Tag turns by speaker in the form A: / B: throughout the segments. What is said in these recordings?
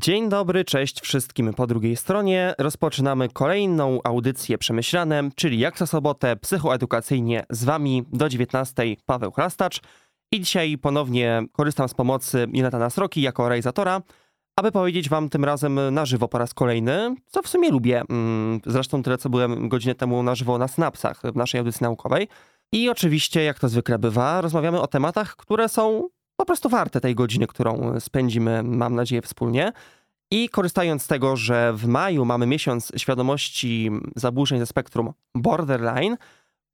A: Dzień dobry, cześć wszystkim po drugiej stronie. Rozpoczynamy kolejną audycję Przemyślane, czyli jak co sobotę psychoedukacyjnie z wami do 19 Paweł Chrastacz. I dzisiaj ponownie korzystam z pomocy Jonatana Nasroki jako realizatora, aby powiedzieć wam tym razem na żywo po raz kolejny, co w sumie lubię. Mm, zresztą tyle, co byłem godzinę temu na żywo na Snapsach w naszej audycji naukowej. I oczywiście, jak to zwykle bywa, rozmawiamy o tematach, które są po prostu warte tej godziny, którą spędzimy, mam nadzieję, wspólnie. I korzystając z tego, że w maju mamy miesiąc świadomości zaburzeń ze spektrum borderline,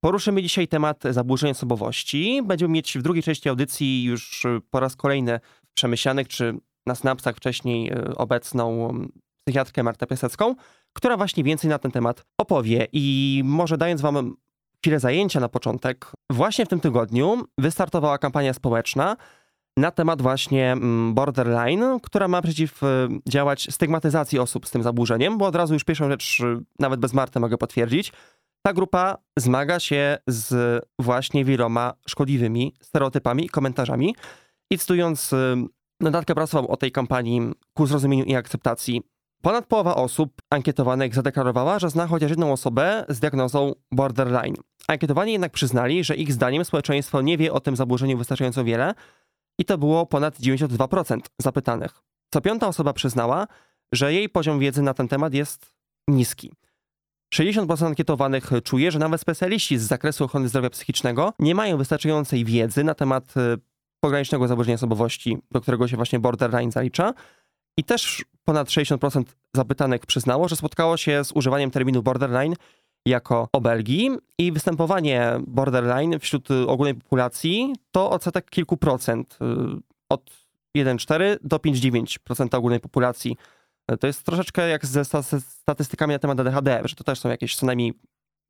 A: poruszymy dzisiaj temat zaburzeń osobowości. Będziemy mieć w drugiej części audycji już po raz kolejny przemyślanych, czy na snapsach wcześniej e, obecną psychiatrkę Martę Piasecką, która właśnie więcej na ten temat opowie. I może dając wam chwilę zajęcia na początek, właśnie w tym tygodniu wystartowała kampania społeczna, na temat właśnie mm, borderline, która ma przeciwdziałać stygmatyzacji osób z tym zaburzeniem, bo od razu już pierwszą rzecz, y, nawet bez Marty mogę potwierdzić, ta grupa zmaga się z właśnie wieloma szkodliwymi stereotypami i komentarzami. I cytując y, notatkę prasową o tej kampanii ku zrozumieniu i akceptacji, ponad połowa osób ankietowanych zadeklarowała, że zna chociaż jedną osobę z diagnozą borderline. Ankietowani jednak przyznali, że ich zdaniem społeczeństwo nie wie o tym zaburzeniu wystarczająco wiele, i to było ponad 92% zapytanych. Co piąta osoba przyznała, że jej poziom wiedzy na ten temat jest niski. 60% ankietowanych czuje, że nawet specjaliści z zakresu ochrony zdrowia psychicznego nie mają wystarczającej wiedzy na temat y, pogranicznego zaburzenia osobowości, do którego się właśnie borderline zalicza. I też ponad 60% zapytanych przyznało, że spotkało się z używaniem terminu borderline jako obelgi i występowanie borderline wśród ogólnej populacji to odsetek kilku procent, y, od 1,4 do 5,9% ogólnej populacji. To jest troszeczkę jak ze statystykami na temat ADHD, że to też są jakieś co najmniej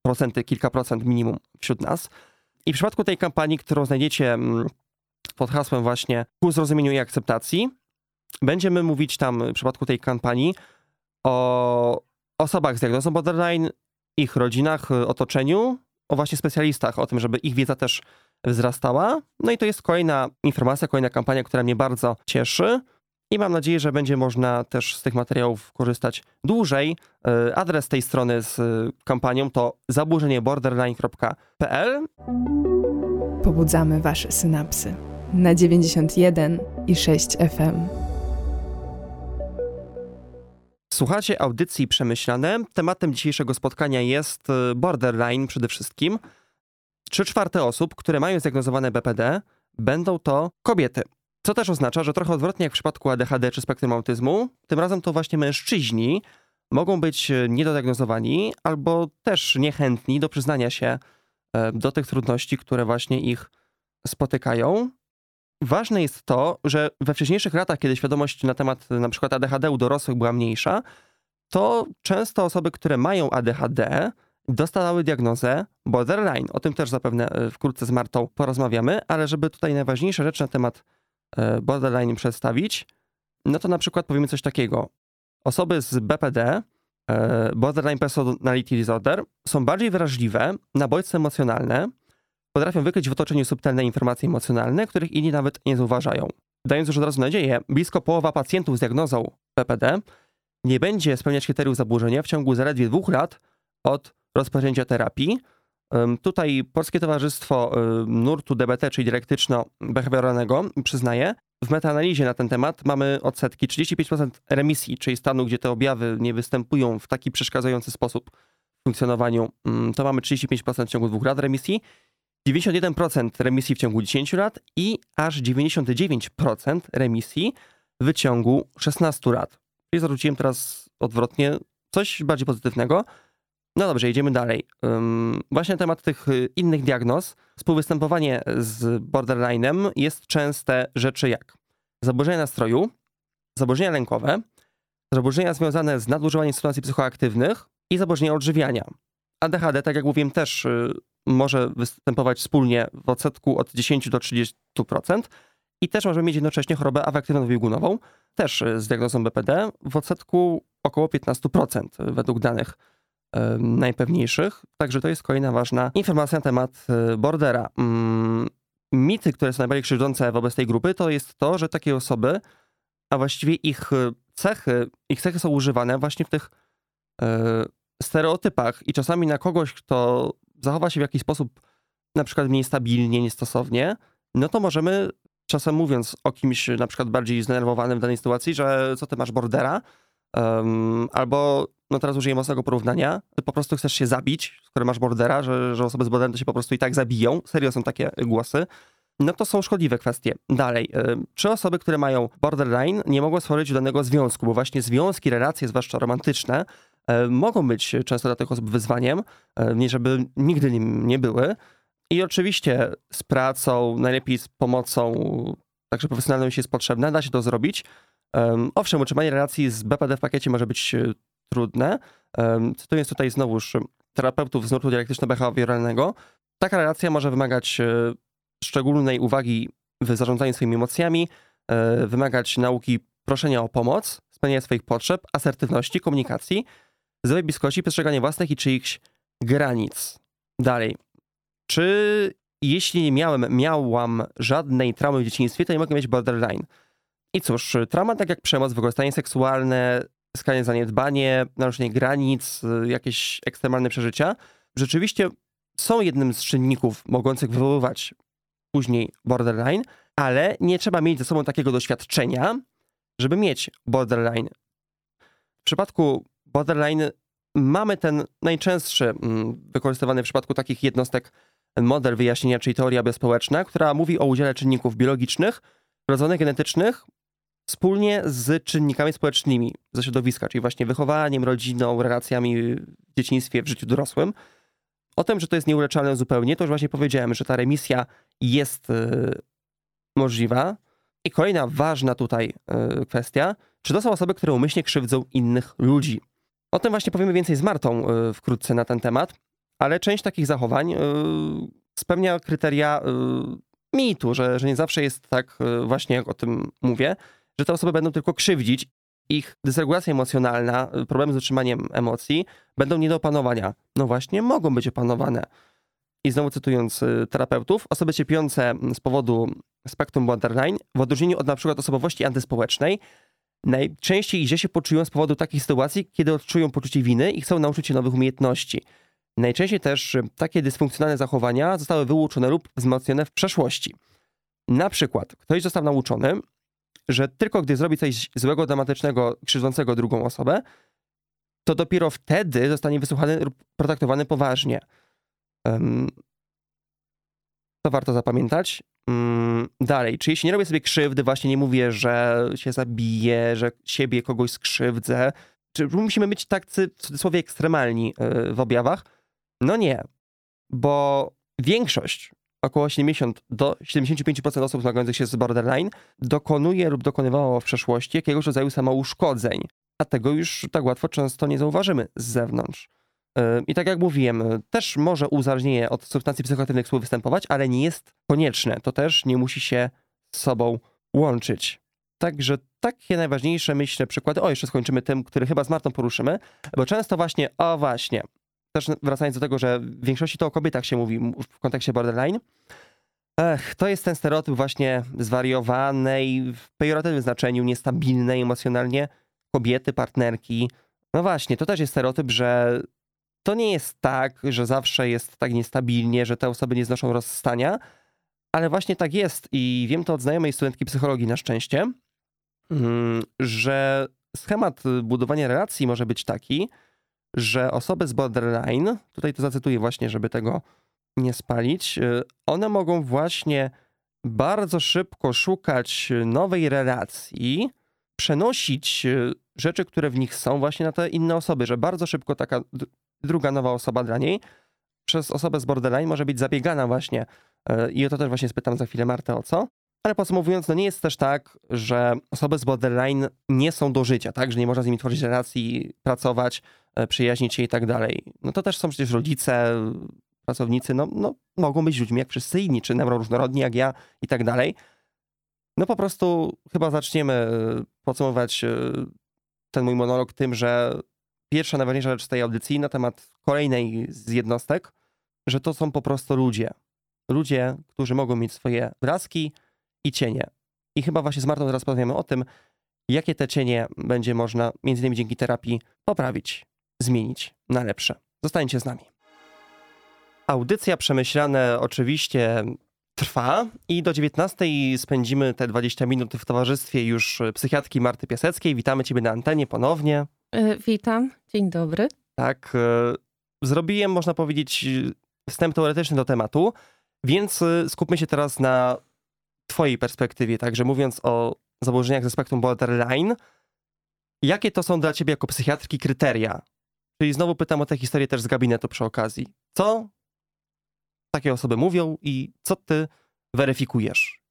A: procenty, kilka procent minimum wśród nas. I w przypadku tej kampanii, którą znajdziecie mm, pod hasłem właśnie ku zrozumieniu i akceptacji, będziemy mówić tam w przypadku tej kampanii o osobach z diagnozą borderline, ich rodzinach, y, otoczeniu, o właśnie specjalistach, o tym, żeby ich wiedza też wzrastała. No i to jest kolejna informacja, kolejna kampania, która mnie bardzo cieszy. I mam nadzieję, że będzie można też z tych materiałów korzystać dłużej. Y, adres tej strony z kampanią to zaburzenieboorderline.pl.
B: Pobudzamy Wasze synapsy na 91 i 6 FM.
A: Słuchacie audycji Przemyślane. Tematem dzisiejszego spotkania jest y, borderline przede wszystkim. Trzy czwarte osób, które mają zdiagnozowane BPD, będą to kobiety. Co też oznacza, że trochę odwrotnie jak w przypadku ADHD czy spektrum autyzmu, tym razem to właśnie mężczyźni mogą być y, niedodiagnozowani albo też niechętni do przyznania się y, do tych trudności, które właśnie ich spotykają. Ważne jest to, że we wcześniejszych latach, kiedy świadomość na temat na przykład ADHD u dorosłych była mniejsza, to często osoby, które mają ADHD, dostawały diagnozę borderline. O tym też zapewne e, wkrótce z Martą porozmawiamy, ale żeby tutaj najważniejsze rzeczy na temat e, borderline przedstawić, no to na przykład powiemy coś takiego. Osoby z BPD, e, borderline personality disorder, są bardziej wrażliwe na bodźce emocjonalne, potrafią wykryć w otoczeniu subtelne informacje emocjonalne, których inni nawet nie zauważają. Dając już od razu nadzieję, blisko połowa pacjentów z diagnozą PPD nie będzie spełniać kryteriów zaburzenia w ciągu zaledwie dwóch lat od rozpoczęcia terapii. Tutaj Polskie Towarzystwo Nurtu DBT, czyli dyrektyczno-behawioralnego, przyznaje, w metaanalizie na ten temat mamy odsetki 35% remisji, czyli stanu, gdzie te objawy nie występują w taki przeszkadzający sposób w funkcjonowaniu. To mamy 35% w ciągu dwóch lat remisji 91% remisji w ciągu 10 lat i aż 99% remisji w ciągu 16 lat. Czyli zwróciłem teraz odwrotnie coś bardziej pozytywnego. No dobrze, idziemy dalej. Właśnie na temat tych y, innych diagnoz, współwystępowanie z borderline'em jest częste rzeczy jak zaburzenia nastroju, zaburzenia lękowe, zaburzenia związane z nadużywaniem sytuacji psychoaktywnych i zaburzenia odżywiania. ADHD, tak jak mówiłem, też y, może występować wspólnie w odsetku od 10 do 30% i też może mieć jednocześnie chorobę afektywną biegunową, też z diagnozą BPD w odsetku około 15% według danych najpewniejszych. Także to jest kolejna ważna informacja na temat e, Bordera. Mm, mity, które są najbardziej krzywdzące wobec tej grupy, to jest to, że takie osoby, a właściwie ich e, cechy, ich cechy są używane właśnie w tych e, stereotypach i czasami na kogoś, kto zachowa się w jakiś sposób na przykład mniej stabilnie, niestosownie, no to możemy czasem mówiąc o kimś na przykład bardziej zdenerwowanym w danej sytuacji, że co ty masz bordera, um, albo no teraz użyję mocnego porównania, ty po prostu chcesz się zabić, skoro masz bordera, że, że osoby z borderem to się po prostu i tak zabiją. Serio są takie głosy. No to są szkodliwe kwestie. Dalej, czy osoby, które mają borderline, nie mogą stworzyć danego związku, bo właśnie związki, relacje, zwłaszcza romantyczne, mogą być często dla tych osób wyzwaniem, nie żeby nigdy nim nie były. I oczywiście z pracą, najlepiej z pomocą, także profesjonalną, jeśli jest potrzebne, da się to zrobić. Owszem, utrzymanie relacji z BPD w pakiecie może być trudne. Cytując tutaj znowuż terapeutów z nurtu dialektyczno-behawioralnego, taka relacja może wymagać e, szczególnej uwagi w zarządzaniu swoimi emocjami, e, wymagać nauki proszenia o pomoc, spełniania swoich potrzeb, asertywności, komunikacji, zdrowej bliskości, przestrzegania własnych i czyichś granic. Dalej. Czy jeśli nie miałem, miałam żadnej traumy w dzieciństwie, to nie mogę mieć borderline? I cóż, trauma tak jak przemoc, wykorzystanie seksualne, skrajne zaniedbanie, naruszenie granic, jakieś ekstremalne przeżycia, rzeczywiście są jednym z czynników mogących wywoływać później borderline, ale nie trzeba mieć ze sobą takiego doświadczenia, żeby mieć borderline. W przypadku borderline mamy ten najczęstszy mm, wykorzystywany w przypadku takich jednostek model wyjaśnienia, czyli teoria biospołeczna, która mówi o udziale czynników biologicznych, wrodzonych, genetycznych, wspólnie z czynnikami społecznymi ze środowiska, czyli właśnie wychowaniem, rodziną, relacjami w dzieciństwie, w życiu dorosłym. O tym, że to jest nieuleczalne zupełnie, to już właśnie powiedziałem, że ta remisja jest yy, możliwa. I kolejna ważna tutaj yy, kwestia, czy to są osoby, które umyślnie krzywdzą innych ludzi. O tym właśnie powiemy więcej z Martą yy, wkrótce na ten temat, ale część takich zachowań spełnia kryteria mitu, że, że nie zawsze jest tak właśnie, jak o tym mówię że te osoby będą tylko krzywdzić. Ich dysregulacja emocjonalna, problemy z utrzymaniem emocji będą nie do opanowania. No właśnie, mogą być opanowane. I znowu cytując terapeutów, osoby cierpiące z powodu spektrum borderline, w odróżnieniu od przykład osobowości antyspołecznej, najczęściej źle się poczują z powodu takich sytuacji, kiedy odczują poczucie winy i chcą nauczyć się nowych umiejętności. Najczęściej też takie dysfunkcjonalne zachowania zostały wyuczone lub wzmocnione w przeszłości. Na przykład ktoś został nauczony, że tylko gdy zrobi coś złego, dramatycznego, krzywdzącego drugą osobę, to dopiero wtedy zostanie wysłuchany lub potraktowany poważnie. Um, to warto zapamiętać. Um, dalej, czy jeśli nie robię sobie krzywdy, właśnie nie mówię, że się zabiję, że siebie kogoś skrzywdzę, czy musimy być tak w cudzysłowie ekstremalni yy, w objawach? No nie, bo większość około 70 do 75% osób zmagających się z borderline dokonuje lub dokonywało w przeszłości jakiegoś rodzaju samouszkodzeń, a tego już tak łatwo często nie zauważymy z zewnątrz. I tak jak mówiłem, też może uzależnienie od substancji psychoaktywnych współwystępować, ale nie jest konieczne. To też nie musi się z sobą łączyć. Także takie najważniejsze, myślę, przykłady. O, jeszcze skończymy tym, który chyba z Martą poruszymy, bo często właśnie, o właśnie, też wracając do tego, że w większości to o kobietach się mówi w kontekście borderline, Ech, to jest ten stereotyp właśnie zwariowanej, w pejoratywnym znaczeniu, niestabilnej emocjonalnie kobiety, partnerki. No właśnie, to też jest stereotyp, że to nie jest tak, że zawsze jest tak niestabilnie, że te osoby nie znoszą rozstania, ale właśnie tak jest i wiem to od znajomej studentki psychologii na szczęście, mm, że schemat budowania relacji może być taki, że osoby z borderline, tutaj to zacytuję właśnie, żeby tego nie spalić, y, one mogą właśnie bardzo szybko szukać nowej relacji, przenosić y, rzeczy, które w nich są, właśnie na te inne osoby, że bardzo szybko taka druga nowa osoba dla niej przez osobę z borderline może być zabiegana właśnie. Y, I o to też właśnie spytam za chwilę Martę o co. Ale podsumowując, no nie jest też tak, że osoby z borderline nie są do życia, tak? Że nie można z nimi tworzyć relacji, pracować, e, przyjaźnić się i tak dalej. No to też są przecież rodzice, pracownicy, no, no mogą być ludźmi jak wszyscy inni, czy neuroróżnorodni jak ja i tak dalej. No po prostu chyba zaczniemy e, podsumować e, ten mój monolog tym, że pierwsza, najważniejsza rzecz tej audycji na temat kolejnej z jednostek, że to są po prostu ludzie. Ludzie, którzy mogą mieć swoje brazki, i cienie. I chyba właśnie z Martą teraz powiemy o tym, jakie te cienie będzie można między innymi dzięki terapii poprawić, zmienić na lepsze. Zostańcie z nami. Audycja Przemyślane oczywiście trwa i do 19 spędzimy te 20 minut w towarzystwie już psychiatki Marty Piaseckiej. Witamy Ciebie na antenie ponownie.
C: E, Witam, dzień dobry.
A: Tak, e, zrobiłem, można powiedzieć, wstęp teoretyczny do tematu, więc e, skupmy się teraz na Twojej perspektywie. Także mówiąc o zaburzeniach ze spektrum borderline, jakie to są dla Ciebie jako psychiatrki kryteria? Czyli znowu pytam o tę historię też z gabinetu przy okazji. Co takie osoby mówią i co Ty weryfikujesz?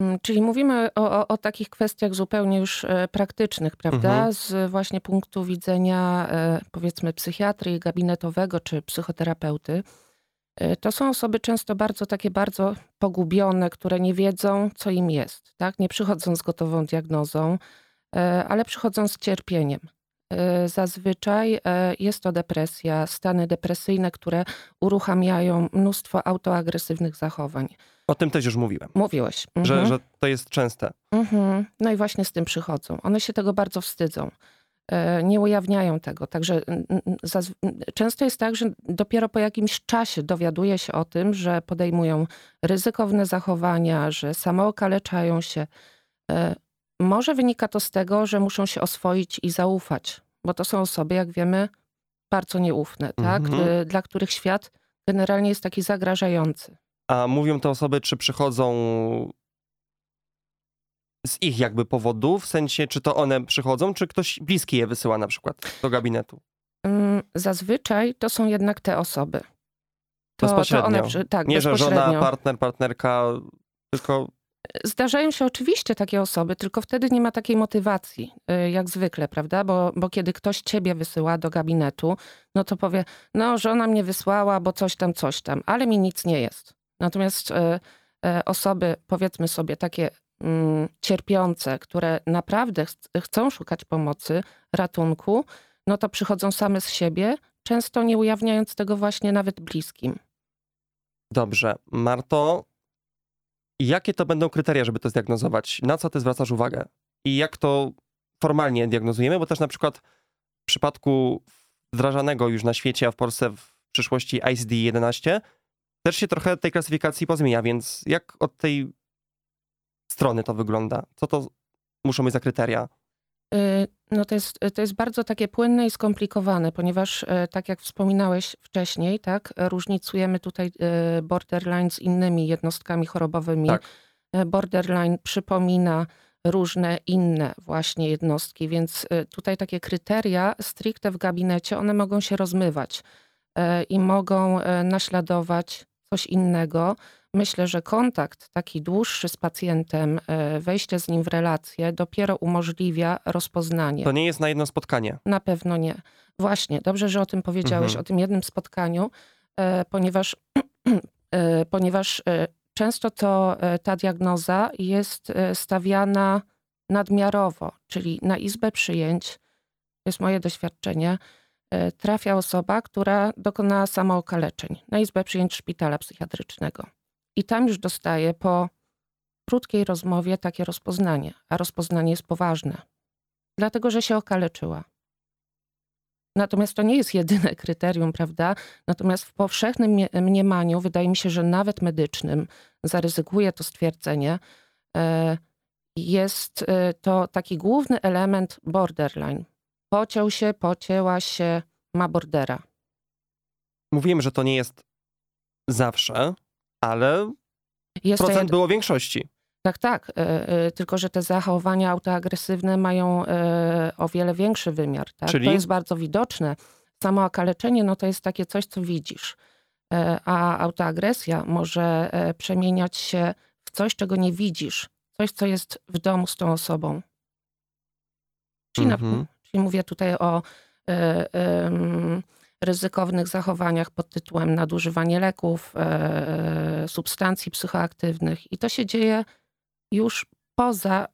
C: Mm, Czyli mówimy o, o, o takich kwestiach zupełnie już e, praktycznych, prawda?
A: Mhm.
C: Z właśnie punktu widzenia e, powiedzmy psychiatry gabinetowego czy psychoterapeuty. E, To są osoby często bardzo takie bardzo pogubione, które nie wiedzą, co im jest, tak? Nie przychodzą z gotową diagnozą, ale przychodzą z cierpieniem. E, Zazwyczaj e, jest to depresja, stany depresyjne, które uruchamiają mnóstwo autoagresywnych zachowań.
A: O tym też już mówiłem,
C: Mówiłeś.
A: że,
C: Mhm.
A: że to jest częste.
C: Mhm. No i właśnie z tym przychodzą. One się tego bardzo wstydzą. E, Nie ujawniają tego. Także często jest tak, że dopiero po jakimś czasie dowiaduje się o tym, że podejmują ryzykowne zachowania, że samookaleczają się. Może wynika to z tego, że muszą się oswoić i zaufać, bo to są osoby, jak wiemy, bardzo nieufne, tak?
A: Mhm.
C: E, dla których świat generalnie jest taki zagrażający.
A: A mówią te osoby, czy przychodzą z ich jakby powodu, w sensie, czy to one przychodzą, czy ktoś bliski je wysyła na przykład do gabinetu?
C: Mm, Zazwyczaj to są jednak te osoby. To,
A: Bezpośrednio.
C: To one, tak,
A: Nie, że
C: bezpośrednio.
A: żona, partner, partnerka, tylko
C: Zdarzają się oczywiście takie osoby, tylko wtedy nie ma takiej motywacji, y, jak zwykle, prawda? Bo, bo kiedy ktoś ciebie wysyła do gabinetu, no to powie, no żona mnie wysłała, bo coś tam, coś tam, ale mi nic nie jest. Natomiast y, y, osoby, powiedzmy sobie, takie mm, cierpiące, które naprawdę ch- chcą szukać pomocy, ratunku, no to przychodzą same z siebie, często nie ujawniając tego właśnie nawet bliskim.
A: Dobrze. Marto, jakie to będą kryteria, żeby to zdiagnozować? Na co ty zwracasz uwagę? I jak to formalnie diagnozujemy? Bo też na przykład w przypadku wdrażanego już na świecie, a w Polsce w przyszłości ICD-11 też się trochę tej klasyfikacji pozmienia, więc jak od tej strony to wygląda? Co to muszą być za kryteria?
C: Y, No to jest, to jest bardzo takie płynne i skomplikowane, ponieważ e, tak jak wspominałeś wcześniej, tak, różnicujemy tutaj e, borderline z innymi jednostkami chorobowymi.
A: Tak.
C: Borderline przypomina różne inne właśnie jednostki, więc tutaj takie kryteria stricte w gabinecie, one mogą się rozmywać i mogą naśladować coś innego. Myślę, że kontakt taki dłuższy z pacjentem, e, wejście z nim w relację dopiero umożliwia rozpoznanie.
A: To nie jest na jedno spotkanie.
C: Na pewno nie. Właśnie, dobrze, że o tym powiedziałeś,
A: Mhm.
C: o tym jednym spotkaniu, e, ponieważ, e, ponieważ często to ta diagnoza jest stawiana nadmiarowo, czyli na izbę przyjęć, to jest moje doświadczenie, trafia osoba, która dokonała samookaleczeń na izbę przyjęć szpitala psychiatrycznego. I tam już dostaje po krótkiej rozmowie takie rozpoznanie, a rozpoznanie jest poważne, dlatego że się okaleczyła. Natomiast to nie jest jedyne kryterium, prawda? Natomiast w powszechnym mniemaniu, wydaje mi się, że nawet medycznym, zaryzykuję to stwierdzenie, e, jest e, to taki główny element borderline. Pociął się, pocięła się, ma bordera.
A: Mówiłem, że to nie jest zawsze, ale
C: Jest
A: procent
C: jed...
A: było większości.
C: Tak, tak. e, e, Tylko, że te zachowania autoagresywne mają e, o wiele większy wymiar. Tak?
A: Czyli?
C: To jest bardzo widoczne. Samo okaleczenie, no to jest takie coś, co widzisz. A autoagresja może przemieniać się w coś, czego nie widzisz. Coś, co jest w domu z tą osobą. Czyli, na,
A: Mhm.
C: czyli mówię tutaj o ryzykownych zachowaniach pod tytułem nadużywanie leków, e, substancji psychoaktywnych. I to się dzieje już poza,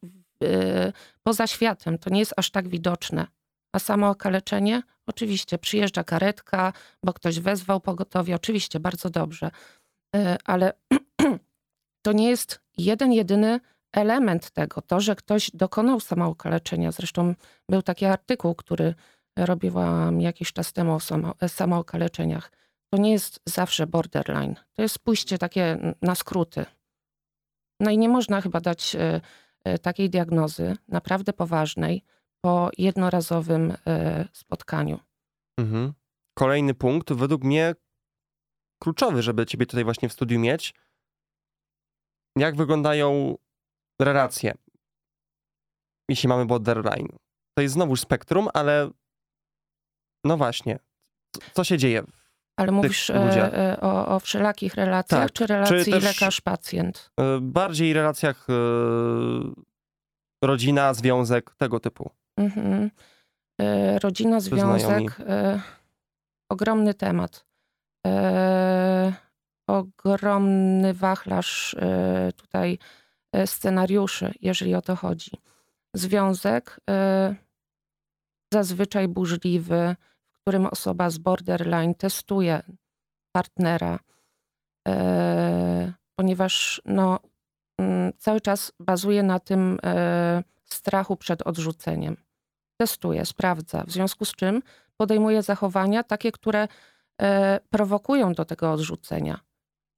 C: e, poza światem. To nie jest aż tak widoczne. A samo okaleczenie? Oczywiście, przyjeżdża karetka, bo ktoś wezwał pogotowie. Oczywiście, bardzo dobrze. E, Ale to nie jest jeden, jedyny element tego, to, że ktoś dokonał samookaleczenia, zresztą był taki artykuł, który robiłam jakiś czas temu o samo, samookaleczeniach, to nie jest zawsze borderline. To jest pójście takie na skróty. No i nie można chyba dać e, e, takiej diagnozy, naprawdę poważnej, po jednorazowym e, spotkaniu.
A: Mhm. Kolejny punkt, według mnie kluczowy, żeby ciebie tutaj właśnie w studiu mieć. Jak wyglądają relacje, jeśli mamy borderline? To jest znowu spektrum, ale no właśnie, co się dzieje?
C: Ale mówisz e, o, o wszelakich relacjach, tak. czy relacji lekarz-pacjent?
A: E, bardziej relacjach e, rodzina, związek, tego typu. Mhm.
C: E, rodzina, związek, e, ogromny temat. E, ogromny wachlarz tutaj scenariuszy, jeżeli o to chodzi. Związek zazwyczaj burzliwy, którym osoba z borderline testuje partnera, ponieważ no, mm, cały czas bazuje na tym strachu przed odrzuceniem testuje, sprawdza, w związku z czym podejmuje zachowania takie, które e, prowokują do tego odrzucenia.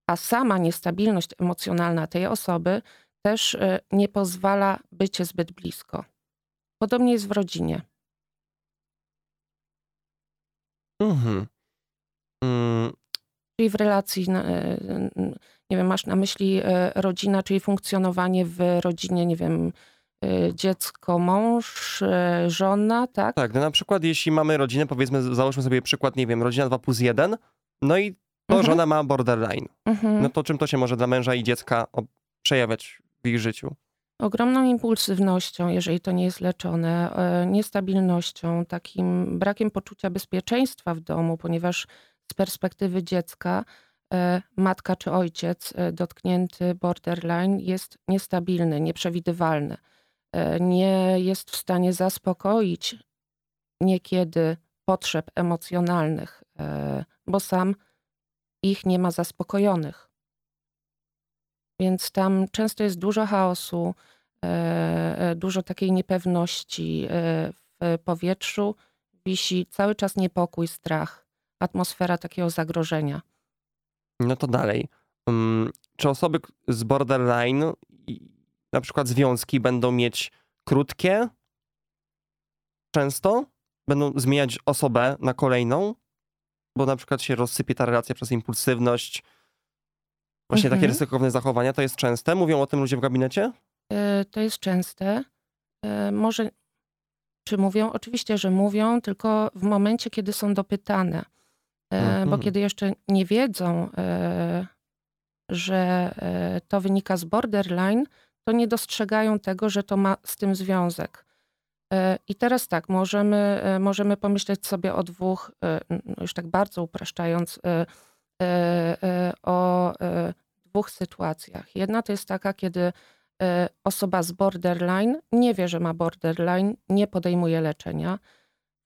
C: A sama niestabilność emocjonalna tej osoby też e, nie pozwala bycie zbyt blisko. Podobnie jest w rodzinie. Mhm. Mm. Czyli w relacji, e, nie wiem, masz na myśli rodzina, czyli funkcjonowanie w rodzinie, nie wiem, Y, dziecko, mąż, żona, tak?
A: Tak, no na przykład jeśli mamy rodzinę, powiedzmy, załóżmy sobie przykład, nie wiem, rodzina 2 plus 1, no i to mhm. żona ma borderline. Mhm. No to czym to się może dla męża i dziecka przejawiać w ich życiu?
C: Ogromną impulsywnością, jeżeli to nie jest leczone, e, niestabilnością, takim brakiem poczucia bezpieczeństwa w domu, ponieważ z perspektywy dziecka e, matka czy ojciec e, dotknięty borderline jest niestabilny, nieprzewidywalny. Nie jest w stanie zaspokoić niekiedy potrzeb emocjonalnych, bo sam ich nie ma zaspokojonych. Więc tam często jest dużo chaosu, dużo takiej niepewności w powietrzu, wisi cały czas niepokój, strach, atmosfera takiego zagrożenia.
A: No to dalej. Mm, czy osoby z borderline na przykład związki będą mieć krótkie, często, będą zmieniać osobę na kolejną, bo na przykład się rozsypie ta relacja przez impulsywność, właśnie mhm. takie ryzykowne zachowania, to jest częste? Mówią o tym ludzie w gabinecie?
C: Yy, to jest częste. Yy, może, czy mówią? Oczywiście, że mówią, tylko w momencie, kiedy są dopytane. Mhm. Bo kiedy jeszcze nie wiedzą, że to wynika z borderline, to nie dostrzegają tego, że to ma z tym związek. E, I teraz tak, możemy, e, możemy pomyśleć sobie o dwóch, e, już tak bardzo upraszczając, o dwóch sytuacjach. Jedna to jest taka, kiedy osoba z borderline nie wie, że ma borderline, nie podejmuje leczenia,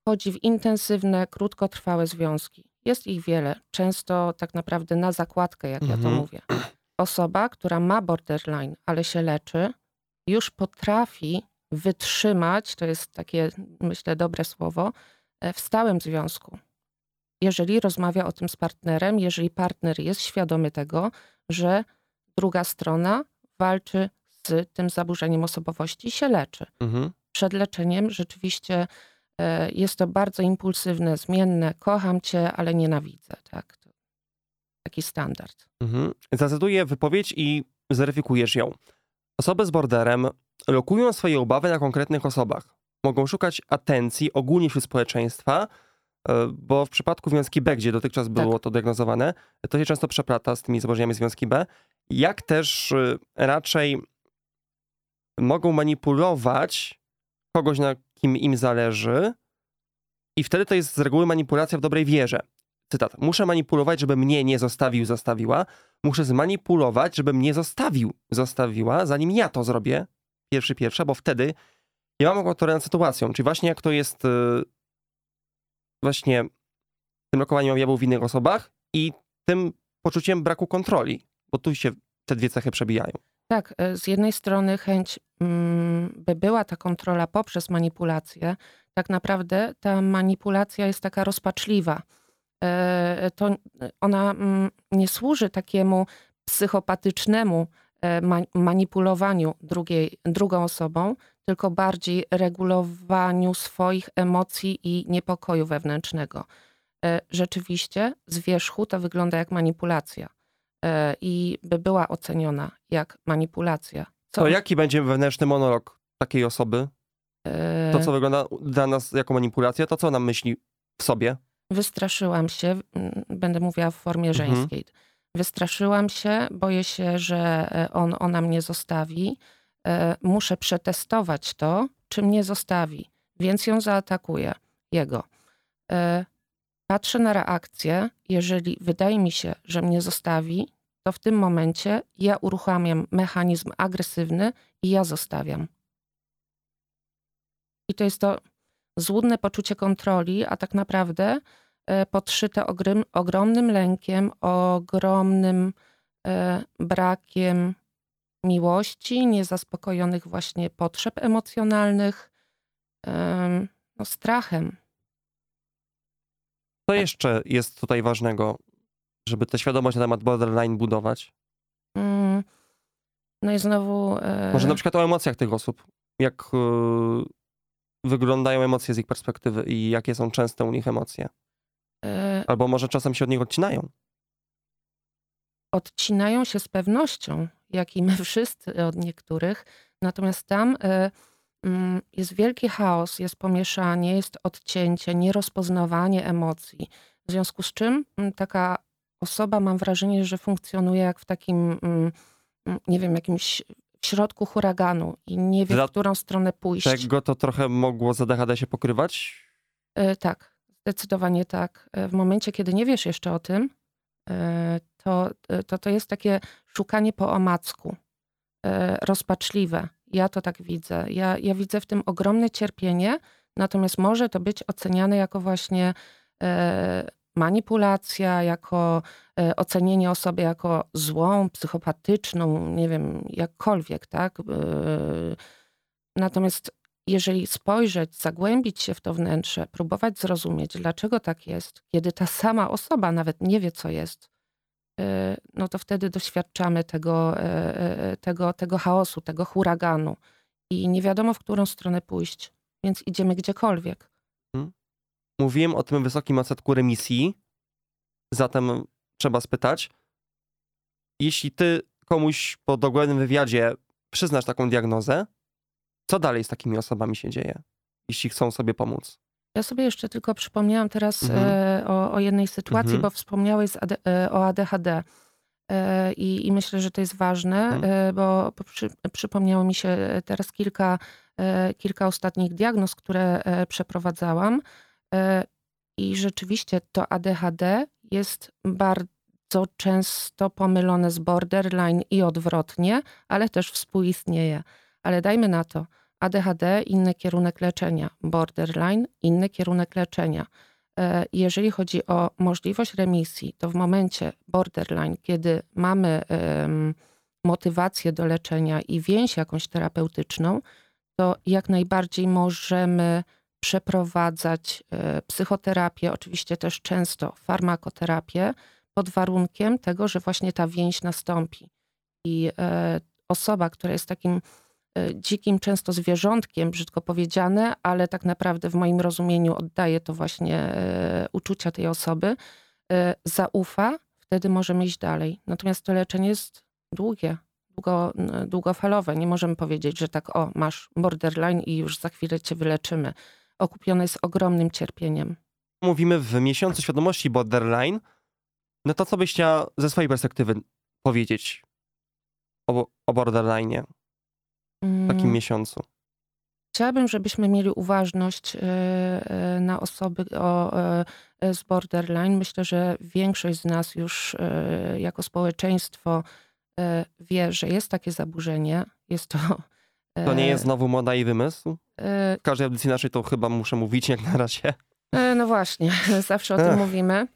C: wchodzi w intensywne, krótkotrwałe związki. Jest ich wiele, często tak naprawdę na zakładkę, jak mhm. ja to mhm. mówię osoba, która ma borderline, ale się leczy, już potrafi wytrzymać, to jest takie, myślę, dobre słowo, e, w stałym związku. Jeżeli rozmawia o tym z partnerem, jeżeli partner jest świadomy tego, że druga strona walczy z tym zaburzeniem osobowości się leczy. Mhm. Przed leczeniem rzeczywiście e, jest to bardzo impulsywne, zmienne. Kocham cię, ale nienawidzę. Tak? taki standard.
A: Mhm. Zacytuję wypowiedź i zweryfikujesz ją. Osoby z borderem lokują swoje obawy na konkretnych osobach. Mogą szukać atencji ogólnie wśród społeczeństwa, e, bo w przypadku związki B, gdzie dotychczas było tak. to diagnozowane, to się często przeplata z tymi zaburzeniami związki B, jak też e, raczej mogą manipulować kogoś, na kim im zależy, i wtedy to jest z reguły manipulacja w dobrej wierze. Cytat, muszę manipulować, żeby mnie nie zostawił, zostawiła, muszę zmanipulować, żeby mnie zostawił, zostawiła, zanim ja to zrobię, pierwszy, pierwsza, bo wtedy ja mam kontrolę nad sytuacją, czyli właśnie jak to jest yy, właśnie tym lokowaniem objawu w innych osobach i tym poczuciem braku kontroli, bo tu się te dwie cechy przebijają.
C: Tak, e, z jednej strony chęć, mm, by była ta kontrola poprzez manipulację. Tak naprawdę ta manipulacja jest taka rozpaczliwa. E, to ona mm, nie służy takiemu psychopatycznemu e, manipulowaniu drugiej, drugą osobą, tylko bardziej regulowaniu swoich emocji i niepokoju wewnętrznego. Rzeczywiście z wierzchu to wygląda jak manipulacja E, i by była oceniona jak manipulacja.
A: Co... To jaki będzie wewnętrzny monolog takiej osoby? To, co e, wygląda dla nas jako manipulacja, to co nam myśli w sobie?
C: Wystraszyłam się, będę mówiła w formie mhm. żeńskiej. Mhm. Wystraszyłam się, boję się, że e, on, ona mnie zostawi. Muszę przetestować to, czy mnie zostawi, więc ją zaatakuję, jego. Patrzę na reakcję. Jeżeli wydaje mi się, że mnie zostawi, to w tym momencie ja uruchamiam mechanizm agresywny i ja zostawiam. I to jest to złudne poczucie kontroli, a tak naprawdę e, podszyte ogrym, ogromnym lękiem, ogromnym e, brakiem miłości, niezaspokojonych właśnie potrzeb emocjonalnych, no, strachem.
A: Co jeszcze jest tutaj ważnego? Żeby tę świadomość na temat borderline budować? Mm,
C: no i znowu. E...
A: Może na przykład o emocjach tych osób. Jak e... wyglądają emocje z ich perspektywy i jakie są częste u nich emocje? E... Albo może czasem się od nich odcinają?
C: Odcinają się z pewnością, jak i my wszyscy od niektórych. Natomiast tam mm, jest wielki chaos, jest pomieszanie, jest odcięcie, nierozpoznawanie emocji. W związku z czym mm, taka osoba, mam wrażenie, że funkcjonuje jak w takim, mm, mm, nie wiem, jakimś środku huraganu i nie wie, Dla w którą stronę pójść.
A: Tego to trochę mogło z ADHD się pokrywać?
C: E, tak, zdecydowanie tak. E, w momencie, kiedy nie wiesz jeszcze o tym, e, to, to, to jest takie szukanie po omacku, rozpaczliwe. Ja to tak widzę. Ja, ja widzę w tym ogromne cierpienie, natomiast może to być oceniane jako właśnie manipulacja, jako e, ocenienie osoby jako złą, psychopatyczną, nie wiem, jakkolwiek, tak? E, natomiast jeżeli spojrzeć, zagłębić się w to wnętrze, próbować zrozumieć, dlaczego tak jest, kiedy ta sama osoba nawet nie wie, co jest, e, no to wtedy doświadczamy tego, tego, tego chaosu, tego huraganu i nie wiadomo, w którą stronę pójść, więc idziemy gdziekolwiek.
A: Mówiłem o tym wysokim odsetku remisji, zatem trzeba spytać, jeśli ty komuś po dogłębnym wywiadzie przyznasz taką diagnozę, co dalej z takimi osobami się dzieje, jeśli chcą sobie pomóc?
C: Ja sobie jeszcze tylko przypomniałam teraz mhm. e, o, o, jednej sytuacji, mhm. bo wspomniałeś e, o ADHD. E, I, I, myślę, że to jest ważne, mhm. e, bo przy, przypomniało mi się teraz kilka, e, kilka ostatnich diagnoz, które przeprowadzałam. E, I rzeczywiście to ADHD jest bardzo często pomylone z borderline i odwrotnie, ale też współistnieje. Ale dajmy na to, ADHD inny kierunek leczenia, borderline inny kierunek leczenia. E, jeżeli chodzi o możliwość remisji, to w momencie borderline, kiedy mamy motywację do leczenia i więź jakąś terapeutyczną, to jak najbardziej możemy przeprowadzać e, psychoterapię, oczywiście też często farmakoterapię, pod warunkiem tego, że właśnie ta więź nastąpi. I e, osoba, która jest takim e, dzikim często zwierzątkiem, brzydko powiedziane, ale tak naprawdę w moim rozumieniu oddaje to właśnie uczucia tej osoby, zaufa, wtedy możemy iść dalej. Natomiast to leczenie jest długie, długo, długofalowe. Nie możemy powiedzieć, że tak, o, masz borderline i już za chwilę cię wyleczymy okupione jest ogromnym cierpieniem.
A: Mówimy w miesiącu świadomości borderline. No to co byś chciała ze swojej perspektywy powiedzieć o, o borderline w takim mm. miesiącu?
C: Chciałabym, żebyśmy mieli uważność e, e, na osoby e, z borderline. Myślę, że większość z nas już jako społeczeństwo wie, że jest takie zaburzenie. Jest to
A: to nie jest znowu moda i wymysł? E, w każdej audycji naszej to chyba muszę mówić jak na razie.
C: E, no właśnie, zawsze o tym mówimy.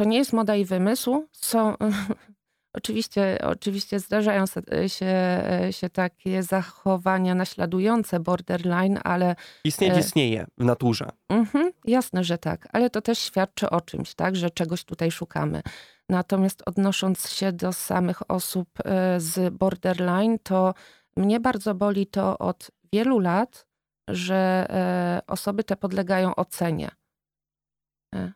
C: To nie jest moda i wymysł. Są, Oczywiście, oczywiście zdarzają się, się takie zachowania naśladujące borderline, ale
A: Istnieć
C: E.
A: istnieje w naturze.
C: Mhm, jasne, że tak, ale to też świadczy o czymś, tak, że czegoś tutaj szukamy. Natomiast odnosząc się do samych osób e, z borderline, to mnie bardzo boli to od wielu lat, że e, osoby te podlegają ocenie. E,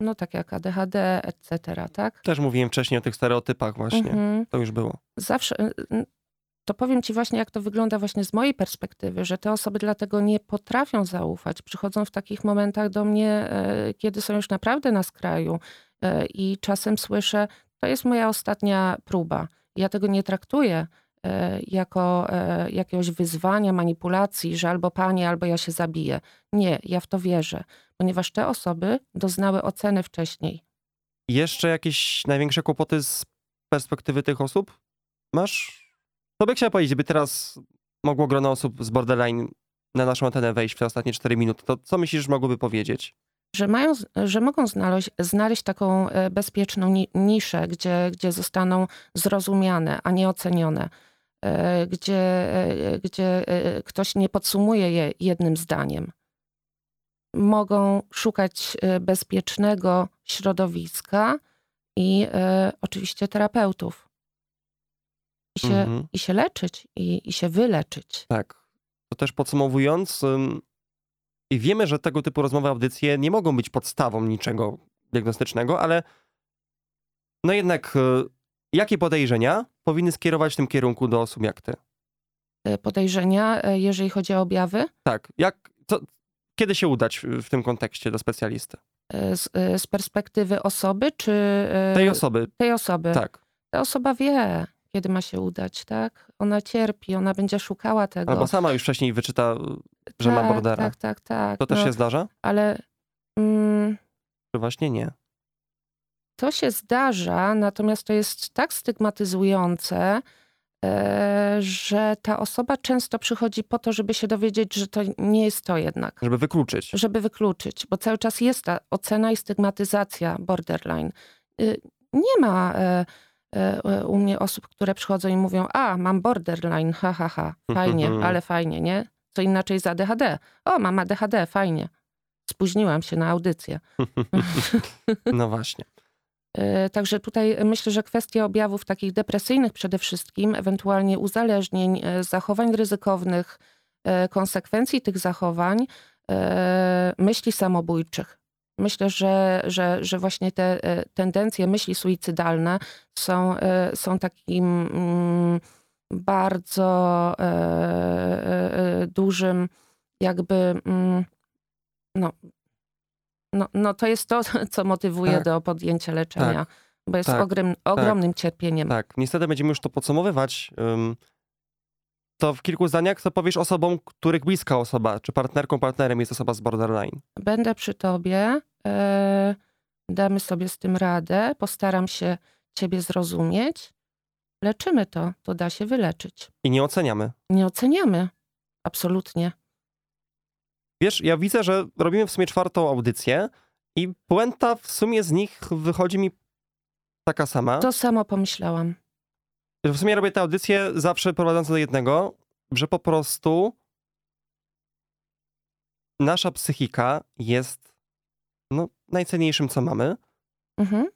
C: No tak jak ADHD, etc., tak?
A: Też mówiłem wcześniej o tych stereotypach właśnie.
C: Mhm.
A: To już było.
C: zawsze. y, To powiem ci właśnie, jak to wygląda właśnie z mojej perspektywy, że te osoby dlatego nie potrafią zaufać. Przychodzą w takich momentach do mnie, e, kiedy są już naprawdę na skraju e, i czasem słyszę, to jest moja ostatnia próba. Ja tego nie traktuję e, jako e, jakiegoś wyzwania, manipulacji, że albo pani, albo ja się zabiję. Nie, ja w to wierzę, ponieważ te osoby doznały oceny wcześniej.
A: Jeszcze jakieś największe kłopoty z perspektywy tych osób masz? Co by chciała powiedzieć, gdyby teraz mogło grono osób z borderline na naszą antenę wejść w te ostatnie 4 minuty, to co myślisz, mogłyby powiedzieć?
C: że, mają, że mogą znaleźć, znaleźć taką e, bezpieczną ni- niszę, gdzie, gdzie zostaną zrozumiane, a nie ocenione, e, gdzie, e, gdzie e, ktoś nie podsumuje je jednym zdaniem. Mogą szukać e, bezpiecznego środowiska i e, oczywiście terapeutów. I się,
A: Mhm.
C: i się leczyć, i, i się wyleczyć.
A: Tak. To też podsumowując, i wiemy, że tego typu rozmowy, audycje nie mogą być podstawą niczego diagnostycznego, ale no jednak y, jakie podejrzenia powinny skierować w tym kierunku do osób jak ty?
C: E, Podejrzenia, e, jeżeli chodzi o objawy,
A: Tak, jak, kiedy się udać w tym kontekście do specjalisty?
C: e, z, z perspektywy osoby, czy
A: Tej osoby,
C: tej osoby.
A: tak.
C: Ta osoba wie, kiedy ma się udać, tak? Ona cierpi, ona będzie szukała tego.
A: Albo sama już wcześniej wyczyta, że ma
C: tak,
A: bordera.
C: Tak, tak, tak.
A: To też
C: no,
A: się zdarza?
C: Ale mm,
A: Czy właśnie nie?
C: To się zdarza, natomiast to jest tak stygmatyzujące, e, że ta osoba często przychodzi po to, żeby się dowiedzieć, że to nie jest to jednak.
A: Żeby wykluczyć.
C: żeby wykluczyć, bo cały czas jest ta ocena i stygmatyzacja borderline. Y, Nie ma e, e, u mnie osób, które przychodzą i mówią, a mam borderline, ha, ha, ha, fajnie, ale fajnie, nie? Co inaczej z ADHD. O, mam ADHD, fajnie. Spóźniłam się na audycję.
A: No właśnie.
C: E, Także tutaj myślę, że kwestia objawów takich depresyjnych przede wszystkim, ewentualnie uzależnień, e, zachowań ryzykownych, e, konsekwencji tych zachowań, myśli samobójczych. Myślę, że, że, że właśnie te tendencje myśli suicydalne są, są takim mm, bardzo dużym jakby mm, no, no, no to jest to, co motywuje
A: Tak.
C: do podjęcia leczenia, bo jest
A: Tak.
C: ogrym, ogromnym cierpieniem.
A: Tak, niestety będziemy już to podsumowywać. To w kilku zdaniach, co powiesz osobom, których bliska osoba, czy partnerką, partnerem jest osoba z borderline?
C: Będę przy tobie, e, damy sobie z tym radę, postaram się ciebie zrozumieć. Leczymy to, to da się wyleczyć.
A: I nie oceniamy.
C: Nie oceniamy, absolutnie.
A: Wiesz, ja widzę, że robimy w sumie czwartą audycję i puenta w sumie z nich wychodzi mi taka sama.
C: To samo pomyślałam.
A: w sumie robię tę audycję zawsze prowadząc do jednego, że po prostu nasza psychika jest no, najcenniejszym, co mamy.
C: Mhm.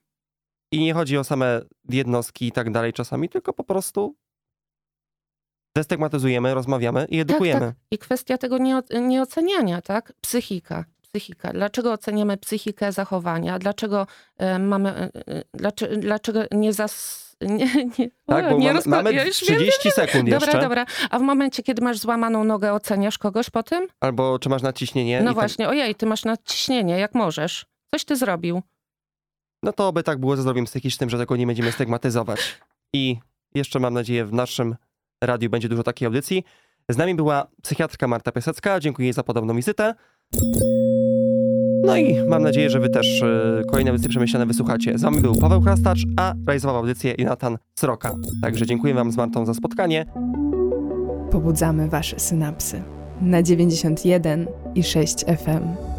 A: I nie chodzi o same jednostki i tak dalej czasami, tylko po prostu destygmatyzujemy, rozmawiamy i edukujemy.
C: Tak, tak. I kwestia tego nie, nieoceniania, tak? Psychika. Psychika. Dlaczego oceniamy psychikę zachowania? Dlaczego e, mamy, e, e, dlaczego, dlaczego nie zas... Nie, nie,
A: Tak, bo
C: nie
A: mamy,
C: ja już wiem.
A: 30 sekund jeszcze.
C: Dobra, dobra. A w momencie, kiedy masz złamaną nogę, oceniasz kogoś po tym?
A: Albo czy masz nadciśnienie.
C: No
A: tak-
C: właśnie, ojej, ty masz nadciśnienie, jak możesz. Coś ty zrobił.
A: No to oby tak było ze zdrowiem psychicznym, że tego nie będziemy stygmatyzować. I jeszcze mam nadzieję w naszym radiu będzie dużo takiej audycji. Z nami była psychiatrka Marta Piasecka. Dziękuję jej za podobną wizytę. No i mam nadzieję, że wy też e, kolejne audycje przemyślane wysłuchacie. Z wami był Paweł Chrastacz, a realizował audycję Jonathan Sroka. Także dziękuję wam z Martą za spotkanie.
B: Pobudzamy wasze synapsy na 91 i 6 FM.